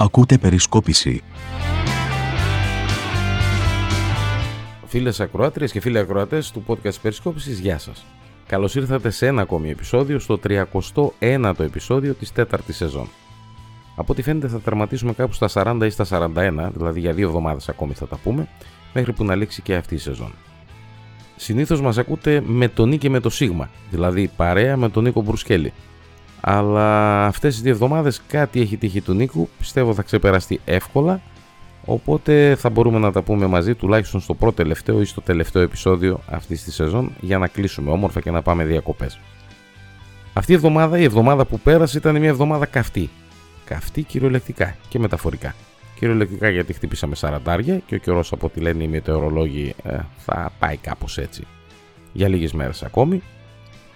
Ακούτε περισκόπηση. Φίλες ακροάτριες και φίλοι ακροατές του podcast Περισκόπησης, γεια σας. Καλώς ήρθατε σε ένα ακόμη επεισόδιο, στο 31ο επεισόδιο της τέταρτης σεζόν. Από ό,τι φαίνεται θα τερματίσουμε κάπου στα 40 ή στα 41, δηλαδή για δύο εβδομάδες ακόμη θα τα πούμε, μέχρι που να λήξει και αυτή η σεζόν. Συνήθως μας ακούτε με τον Νί και με το Σίγμα, δηλαδή παρέα με τον Νίκο Μπρουσκέλη. Αλλά αυτές τις δύο εβδομάδες κάτι έχει τύχει του Νίκου, πιστεύω θα ξεπεραστεί εύκολα, οπότε θα μπορούμε να τα πούμε μαζί τουλάχιστον στο πρώτο τελευταίο ή στο τελευταίο επεισόδιο αυτής της σεζόν για να κλείσουμε όμορφα και να πάμε διακοπές. Αυτή η εβδομάδα, η εβδομάδα που πέρασε ήταν μια εβδομάδα καυτή. Καυτή κυριολεκτικά και μεταφορικά. Κυριολεκτικά γιατί χτυπήσαμε σαραντάρια και ο καιρός από ό,τι λένε οι μετεωρολόγοι ε, θα πάει κάπως έτσι. Για λίγες μέρες ακόμη.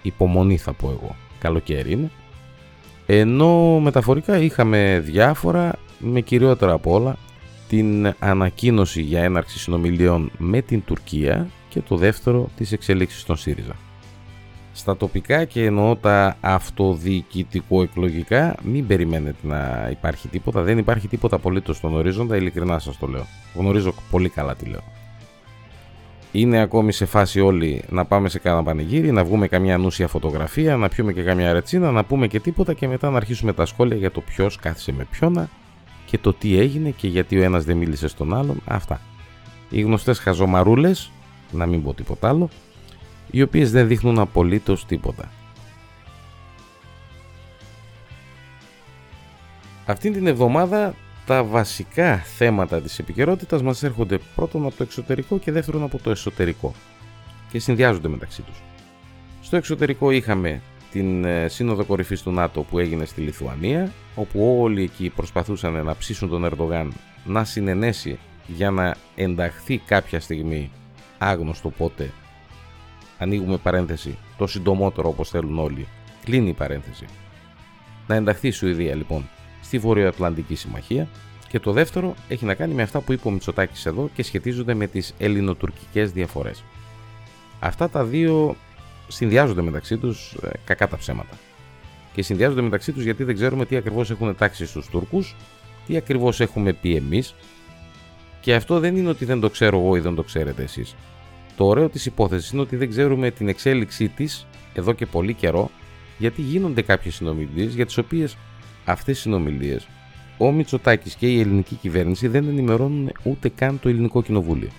Υπομονή θα πω εγώ. Καλοκαίρι είναι. Ενώ μεταφορικά είχαμε διάφορα με κυριότερα από όλα την ανακοίνωση για έναρξη συνομιλίων με την Τουρκία και το δεύτερο της εξελίξης των ΣΥΡΙΖΑ. Στα τοπικά και εννοώ τα αυτοδιοικητικό εκλογικά μην περιμένετε να υπάρχει τίποτα. Δεν υπάρχει τίποτα απολύτως στον ορίζοντα, ειλικρινά σας το λέω. Γνωρίζω πολύ καλά τι λέω. Είναι ακόμη σε φάση όλοι να πάμε σε κάνα πανηγύρι, να βγούμε καμιά νούσια φωτογραφία, να πιούμε και καμιά ρετσίνα, να πούμε και τίποτα και μετά να αρχίσουμε τα σχόλια για το ποιος κάθισε με ποιον και το τι έγινε και γιατί ο ένας δεν μίλησε στον άλλον. Αυτά. Οι γνωστές χαζομαρούλες, να μην πω τίποτα άλλο, οι οποίες δεν δείχνουν απολύτως τίποτα. Αυτή την εβδομάδα τα βασικά θέματα της επικαιρότητας μας έρχονται πρώτον από το εξωτερικό και δεύτερον από το εσωτερικό και συνδυάζονται μεταξύ τους. Στο εξωτερικό είχαμε την ε, σύνοδο κορυφής του ΝΑΤΟ που έγινε στη Λιθουανία όπου όλοι εκεί προσπαθούσαν να ψήσουν τον Ερντογάν να συνενέσει για να ενταχθεί κάποια στιγμή άγνωστο πότε. Ανοίγουμε παρένθεση το συντομότερο όπως θέλουν όλοι. Κλείνει η παρένθεση. Να ενταχθεί η Σουηδία λοιπόν στη Βορειοατλαντική Συμμαχία και το δεύτερο έχει να κάνει με αυτά που είπε ο Μητσοτάκης εδώ και σχετίζονται με τις ελληνοτουρκικές διαφορές. Αυτά τα δύο συνδυάζονται μεταξύ τους ε, κακά τα ψέματα. Και συνδυάζονται μεταξύ τους γιατί δεν ξέρουμε τι ακριβώς έχουν τάξει στους Τούρκους, τι ακριβώς έχουμε πει εμείς και αυτό δεν είναι ότι δεν το ξέρω εγώ ή δεν το ξέρετε εσείς. Το ωραίο της υπόθεσης είναι ότι δεν ξέρουμε την εξέλιξή της εδώ και πολύ καιρό γιατί γίνονται κάποιες συνομιλίες για τις οποίες αυτές οι συνομιλίες ο Μητσοτάκης και η ελληνική κυβέρνηση δεν ενημερώνουν ούτε καν το ελληνικό κοινοβούλιο.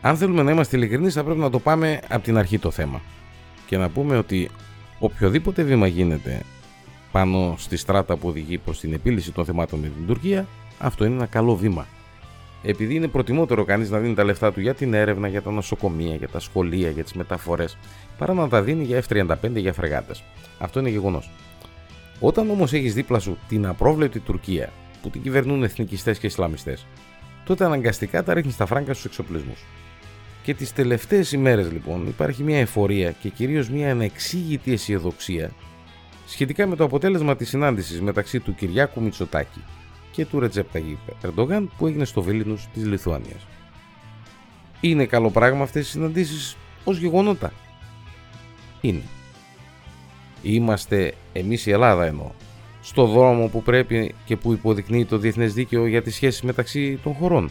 Αν θέλουμε να είμαστε ειλικρινείς, θα πρέπει να το πάμε από την αρχή το θέμα. Και να πούμε ότι οποιοδήποτε βήμα γίνεται πάνω στη στράτα που οδηγεί προς την επίλυση των θεμάτων με την Τουρκία, αυτό είναι ένα καλό βήμα. Επειδή είναι προτιμότερο κανείς να δίνει τα λεφτά του για την έρευνα, για τα νοσοκομεία, για τα σχολεία, για τις μεταφορές, παρά να τα δίνει για F-35 για φρεγάτες. Αυτό είναι γεγονός. Όταν όμως έχεις δίπλα σου την απρόβλεπτη Τουρκία, που την κυβερνούν εθνικιστές και Ισλαμιστές, τότε αναγκαστικά τα ρίχνεις στα φράγκα στους εξοπλισμούς. Και τις τελευταίες ημέρες λοιπόν υπάρχει μια εφορία και κυρίως μια ανεξήγητη αισιοδοξία σχετικά με το αποτέλεσμα της συνάντησης μεταξύ του Κυριάκου Μητσοτάκη και του Ρετζέπ Ταγίπ Ερντογάν που έγινε στο Βίλινου της Λιθουανίας. Είναι καλό πράγμα αυτές οι συναντήσεις ως γεγονότα. Είναι. Είμαστε εμείς η Ελλάδα εννοώ στο δρόμο που πρέπει και που υποδεικνύει το διεθνές δίκαιο για τις σχέσεις μεταξύ των χωρών.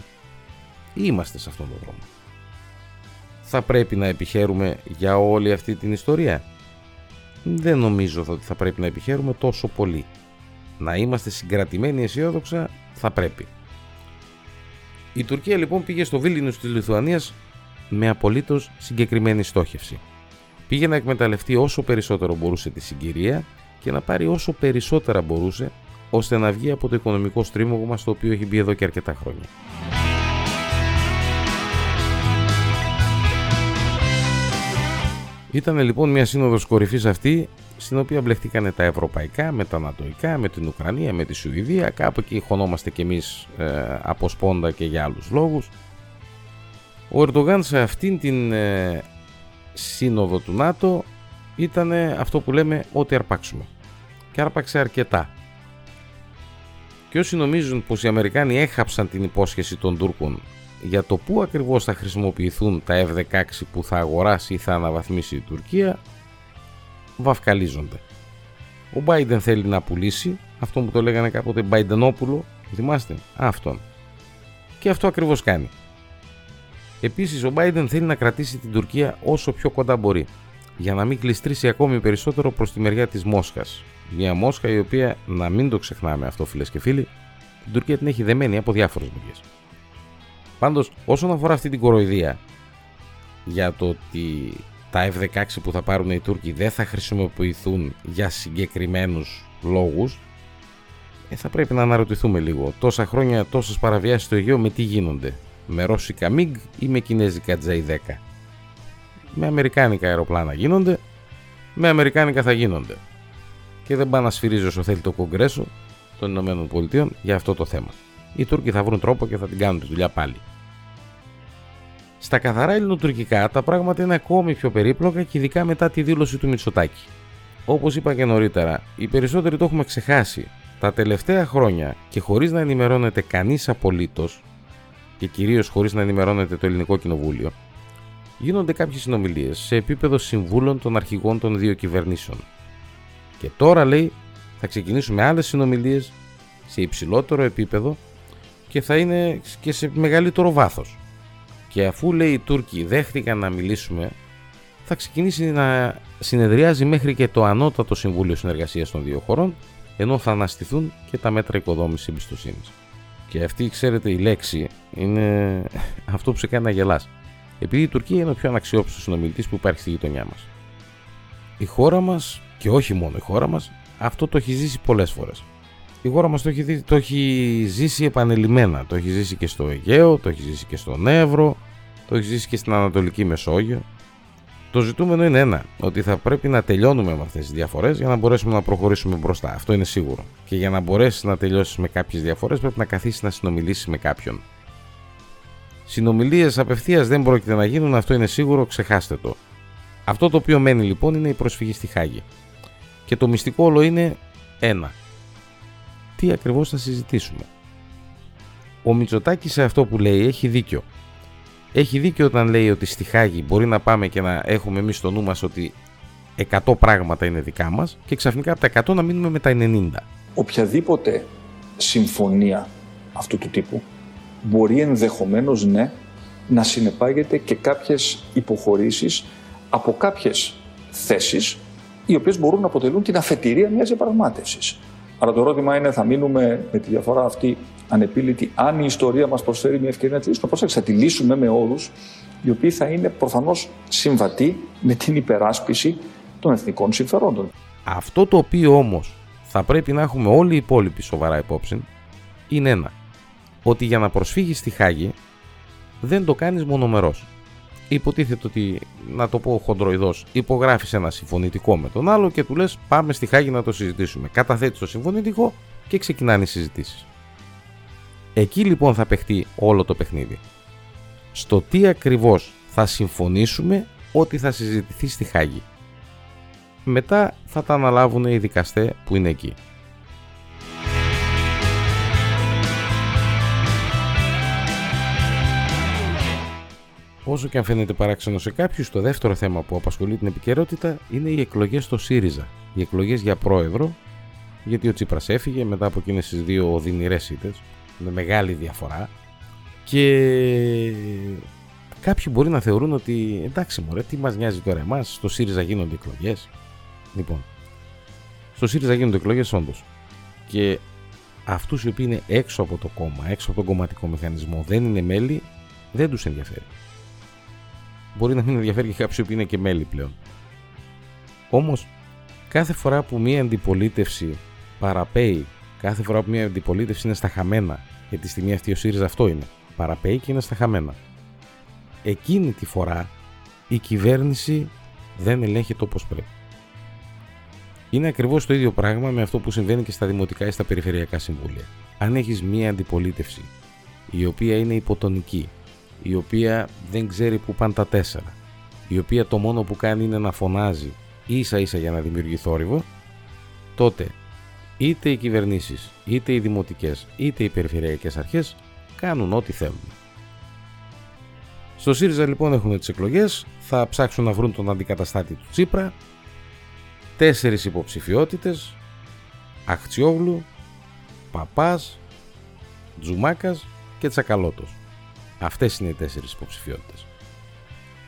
Είμαστε σε αυτόν τον δρόμο. Θα πρέπει να επιχαίρουμε για όλη αυτή την ιστορία; Δεν νομίζω ότι θα πρέπει να επιχαίρουμε τόσο πολύ. Να είμαστε συγκρατημένοι αισιόδοξα θα πρέπει. Η Τουρκία λοιπόν πήγε στο Βίλινους της Λιθουανίας με απολύτως συγκεκριμένη στόχευση. Πήγε να εκμεταλλευτεί όσο περισσότερο μπορούσε τη συγκυρία και να πάρει όσο περισσότερα μπορούσε ώστε να βγει από το οικονομικό στρίμωγμα στο οποίο έχει μπει εδώ και αρκετά χρόνια. Ήταν λοιπόν μια σύνοδος κορυφής αυτή στην οποία μπλεχτήκανε τα ευρωπαϊκά με τα ανατοϊκά, με την Ουκρανία, με τη Σουηδία, κάπου εκεί χωνόμαστε κι εμείς ε, από σπόντα και για άλλους λόγους. Ο Ερντογάν σε αυτήν την ε, σύνοδο του ΝΑΤΟ ήταν αυτό που λέμε ότι αρπάξουμε. Και άρπαξε αρκετά. Και όσοι νομίζουν πως οι Αμερικάνοι έχαψαν την υπόσχεση των Τούρκων για το πού ακριβώς θα χρησιμοποιηθούν τα F-16 που θα αγοράσει ή θα αναβαθμίσει η Τουρκία, βαφκαλίζονται. Ο Biden θέλει να πουλήσει αυτό που το λέγανε κάποτε Μπαϊντενόπουλο, θυμάστε, αυτόν. Και αυτό ακριβώς κάνει. Επίσης ο Biden θέλει να κρατήσει την Τουρκία όσο πιο κοντά μπορεί, για να μην κλειστρήσει ακόμη περισσότερο προς τη μεριά της Μόσχας. Μια Μόσχα η οποία, να μην το ξεχνάμε αυτό φίλες και φίλοι, την Τουρκία την έχει δεμένη από διάφορες μεριές. Πάντως, όσον αφορά αυτή την κοροϊδία για το ότι τα F-16 που θα πάρουν οι Τούρκοι δεν θα χρησιμοποιηθούν για συγκεκριμένους λόγους, ε, θα πρέπει να αναρωτηθούμε λίγο. Τόσα χρόνια, τόσες παραβιάσεις στο Αιγαίο με τι γίνονται; Με ρώσικα MiG ή με κινέζικα J10. Με αμερικάνικα αεροπλάνα γίνονται, με αμερικάνικα θα γίνονται. Και δεν πάει να σφυρίζει όσο θέλει το Κογκρέσο των Ηνωμένων Πολιτείων για αυτό το θέμα. Οι Τούρκοι θα βρουν τρόπο και θα την κάνουν τη δουλειά πάλι. Στα καθαρά ελληνοτουρκικά τα πράγματα είναι ακόμη πιο περίπλοκα και ειδικά μετά τη δήλωση του Μητσοτάκη. Όπως είπα και νωρίτερα, οι περισσότεροι το έχουμε ξεχάσει. Τα τελευταία χρόνια και χωρίς να ενημερώνεται κανείς απολύτως, και κυρίως χωρίς να ενημερώνεται το Ελληνικό Κοινοβούλιο, γίνονται κάποιες συνομιλίες σε επίπεδο συμβούλων των αρχηγών των δύο κυβερνήσεων. Και τώρα λέει θα ξεκινήσουμε άλλες συνομιλίες σε υψηλότερο επίπεδο και θα είναι και σε μεγαλύτερο βάθος. Και αφού λέει οι Τούρκοι δέχτηκαν να μιλήσουμε, θα ξεκινήσει να συνεδριάζει μέχρι και το Ανώτατο Συμβούλιο Συνεργασίας των δύο χωρών, ενώ θα αναστηθούν και τα μέτρα οικοδόμησης εμπιστοσύνης. Και αυτή, ξέρετε, η λέξη είναι αυτό που σε κάνει να γελάς. Επειδή η Τουρκία είναι ο πιο αναξιόπιστος συνομιλητής που υπάρχει στη γειτονιά μας. Η χώρα μας, και όχι μόνο η χώρα μας, αυτό το έχει ζήσει πολλές φορές η χώρα μας το έχει, το έχει ζήσει επανελειμμένα. Το έχει ζήσει και στο Αιγαίο, το έχει ζήσει και στον Εύρο, το έχεις ζήσει και στην Ανατολική Μεσόγειο. Το ζητούμενο είναι ένα, ότι θα πρέπει να τελειώνουμε με αυτές τις διαφορές για να μπορέσουμε να προχωρήσουμε μπροστά. Αυτό είναι σίγουρο. Και για να μπορέσεις να τελειώσεις με κάποιες διαφορές πρέπει να καθίσεις να συνομιλήσεις με κάποιον. Συνομιλίες απευθείας δεν πρόκειται να γίνουν, αυτό είναι σίγουρο, ξεχάστε το. Αυτό το οποίο μένει λοιπόν είναι η προσφυγή στη Χάγη. Και το μυστικό όλο είναι ένα τι ακριβώς θα συζητήσουμε; Ο Μητσοτάκης σε αυτό που λέει έχει δίκιο. Έχει δίκιο όταν λέει ότι στη Χάγη μπορεί να πάμε και να έχουμε εμείς στο νου μας ότι 100 πράγματα είναι δικά μας και ξαφνικά από τα 100 να μείνουμε με τα 90. Οποιαδήποτε συμφωνία αυτού του τύπου μπορεί ενδεχομένως ναι να συνεπάγεται και κάποιες υποχωρήσεις από κάποιες θέσεις οι οποίες μπορούν να αποτελούν την αφετηρία μιας διαπραγμάτευσης. Αλλά το ερώτημα είναι, θα μείνουμε με τη διαφορά αυτή ανεπίλητη, αν η ιστορία μας προσφέρει μια ευκαιρία να τη λύσουμε. Προσέξτε, θα τη λύσουμε με όρου οι οποίοι θα είναι προφανώς συμβατοί με την υπεράσπιση των εθνικών συμφερόντων. Αυτό το οποίο όμως θα πρέπει να έχουμε όλοι οι υπόλοιποι σοβαρά υπόψη είναι ένα. Ότι για να προσφύγεις στη Χάγη δεν το κάνεις μονομερός υποτίθεται ότι, να το πω χοντροειδώ, υπογράφεις ένα συμφωνητικό με τον άλλο και του λες: Πάμε στη Χάγη να το συζητήσουμε. Καταθέτεις το συμφωνητικό και ξεκινάνε οι συζητήσεις. Εκεί λοιπόν θα παιχτεί όλο το παιχνίδι. Στο τι ακριβώς θα συμφωνήσουμε ότι θα συζητηθεί στη Χάγη. Μετά θα τα αναλάβουν οι δικαστές που είναι εκεί. Όσο και αν φαίνεται παράξενο σε κάποιους, το δεύτερο θέμα που απασχολεί την επικαιρότητα είναι οι εκλογές στο ΣΥΡΙΖΑ. Οι εκλογές για πρόεδρο, γιατί ο Τσίπρας έφυγε μετά από εκείνες τις δύο οδυνηρές ήττες, με μεγάλη διαφορά. Και κάποιοι μπορεί να θεωρούν ότι εντάξει, μωρέ, τι μας νοιάζει τώρα εμάς, στο ΣΥΡΙΖΑ γίνονται εκλογές. Λοιπόν, στο ΣΥΡΙΖΑ γίνονται εκλογές όντως. Και αυτούς οι οποίοι είναι έξω από το κόμμα, έξω από τον κομματικό μηχανισμό, δεν είναι μέλη, δεν τους ενδιαφέρει μπορεί να μην ενδιαφέρει και κάποιου που είναι και μέλη πλέον. Όμως, κάθε φορά που μια αντιπολίτευση παραπέει, κάθε φορά που μια αντιπολίτευση είναι στα χαμένα, γιατί τη στιγμή αυτή ο ΣΥΡΙΖΑ αυτό είναι, παραπέει και είναι στα χαμένα. Εκείνη τη φορά η κυβέρνηση δεν ελέγχεται όπω πρέπει. Είναι ακριβώς το ίδιο πράγμα με αυτό που συμβαίνει και στα δημοτικά ή στα περιφερειακά συμβούλια. Αν έχεις μία αντιπολίτευση η οποία είναι υποτονική, η οποία δεν ξέρει που πάνε τα τέσσερα, η οποία το μόνο που κάνει είναι να φωνάζει ίσα ίσα για να δημιουργεί θόρυβο, τότε είτε οι κυβερνήσεις, είτε οι δημοτικές, είτε οι περιφερειακές αρχές κάνουν ό,τι θέλουν. Στο ΣΥΡΙΖΑ λοιπόν έχουν τις εκλογές, θα ψάξουν να βρουν τον αντικαταστάτη του Τσίπρα. Τέσσερις υποψηφιότητες. Αχτσιόγλου, Παπάς, Τζουμάκας και Τσακαλώτος. Αυτές είναι οι τέσσερις υποψηφιότητες.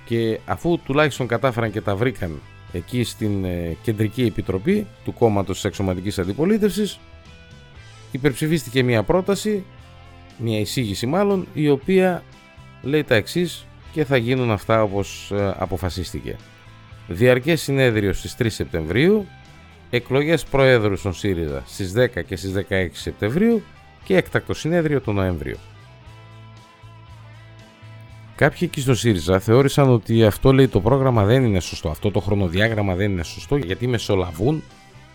Και αφού τουλάχιστον κατάφεραν και τα βρήκαν εκεί στην ε, Κεντρική Επιτροπή του κόμματος της Εξωματικής Αντιπολίτευσης υπερψηφίστηκε μια πρόταση, μια εισήγηση μάλλον, η οποία λέει τα εξής και θα γίνουν αυτά όπως ε, αποφασίστηκε. Διαρκές συνέδριο στις 3 Σεπτεμβρίου, εκλογές Προέδρου στον ΣΥΡΙΖΑ στις 10 και στις 16 Σεπτεμβρίου και έκτακτο συνέδριο τον Νοέμβριο. Κάποιοι εκεί στο ΣΥΡΙΖΑ θεώρησαν ότι αυτό λέει το πρόγραμμα δεν είναι σωστό, αυτό το χρονοδιάγραμμα δεν είναι σωστό γιατί μεσολαβούν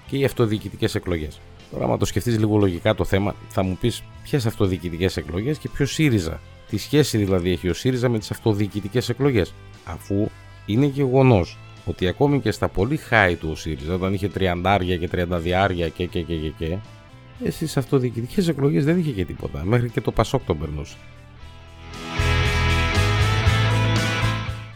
και οι αυτοδιοικητικές εκλογές. Τώρα, άμα το σκεφτείς λίγο λογικά το θέμα, θα μου πεις ποιες αυτοδιοικητικές εκλογές και ποιο ΣΥΡΙΖΑ. Τι σχέση δηλαδή έχει ο ΣΥΡΙΖΑ με τις αυτοδιοικητικές εκλογές. Αφού είναι γεγονός ότι ακόμη και στα πολύ high του ο ΣΥΡΙΖΑ, όταν είχε 30 και 30 διάρια και και και και, και ε, στις αυτοδιοικητικές εκλογές δεν είχε και τίποτα. Μέχρι και το Πασόκ τον περνούσε.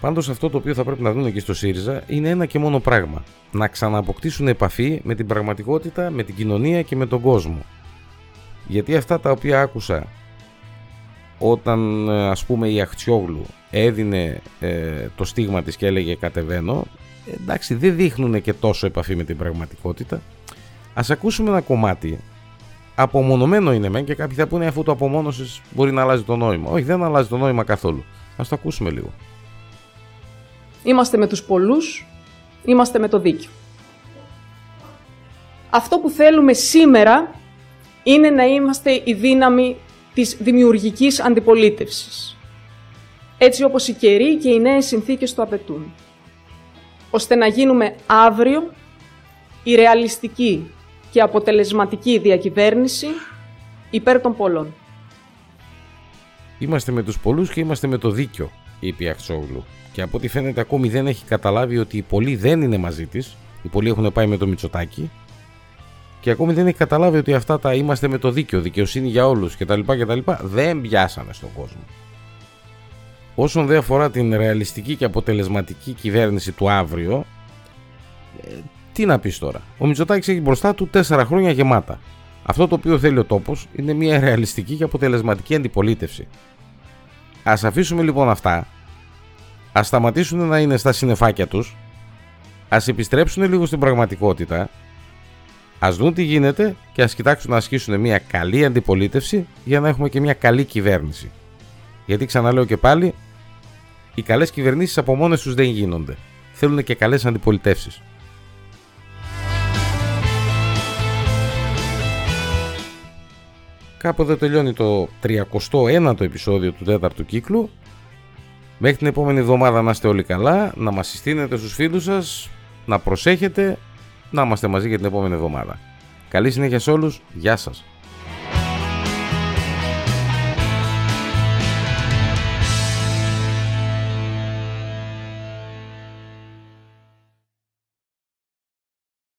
Πάντως αυτό το οποίο θα πρέπει να δουν εκεί στο ΣΥΡΙΖΑ είναι ένα και μόνο πράγμα. Να ξανααποκτήσουν επαφή με την πραγματικότητα, με την κοινωνία και με τον κόσμο. Γιατί αυτά τα οποία άκουσα όταν ε, ας πούμε η Αχτσιόγλου έδινε ε, το στίγμα της και έλεγε κατεβαίνω εντάξει δεν δείχνουν και τόσο επαφή με την πραγματικότητα. Ας ακούσουμε ένα κομμάτι. Απομονωμένο είναι μεν και κάποιοι θα πούνε αφού το απομόνωσες μπορεί να αλλάζει το νόημα όχι δεν αλλάζει το νόημα καθόλου. Ας το ακούσουμε λίγο Είμαστε με τους πολλούς, είμαστε με το δίκιο. Αυτό που θέλουμε σήμερα είναι να είμαστε η δύναμη της δημιουργικής αντιπολίτευσης. Έτσι όπως οι καιροί και οι νέες συνθήκες το απαιτούν. Ώστε να γίνουμε αύριο η ρεαλιστική και αποτελεσματική διακυβέρνηση υπέρ των πολλών. Είμαστε με τους πολλούς και είμαστε με το δίκιο, είπε η Αξόγλου. Και από ό,τι φαίνεται ακόμη δεν έχει καταλάβει ότι οι πολλοί δεν είναι μαζί της. Οι πολλοί έχουν πάει με το Μητσοτάκι. Και ακόμη δεν έχει καταλάβει ότι αυτά τα είμαστε με το δίκαιο, δικαιοσύνη για όλους κτλ. κτλ δεν πιάσανε στον κόσμο. Όσον δεν αφορά την ρεαλιστική και αποτελεσματική κυβέρνηση του αύριο, ε, τι να πεις τώρα. Ο Μητσοτάκης έχει μπροστά του τέσσερα χρόνια γεμάτα. Αυτό το οποίο θέλει ο τόπος είναι μια ρεαλιστική και αποτελεσματική αντιπολίτευση. Α αφήσουμε λοιπόν αυτά ας σταματήσουν να είναι στα συνεφάκια τους, ας επιστρέψουν λίγο στην πραγματικότητα, ας δουν τι γίνεται και ας κοιτάξουν να ασκήσουν μια καλή αντιπολίτευση για να έχουμε και μια καλή κυβέρνηση. Γιατί ξαναλέω και πάλι, οι καλές κυβερνήσεις από μόνες τους δεν γίνονται. Θέλουν και καλές αντιπολιτεύσεις. Κάπου εδώ τελειώνει το 31ο επεισόδιο του τέταρτου κύκλου Μέχρι την επόμενη εβδομάδα να είστε όλοι καλά, να μας συστήνετε στους φίλους σας, να προσέχετε, να είμαστε μαζί για την επόμενη εβδομάδα. Καλή συνέχεια σε όλους, γεια σας.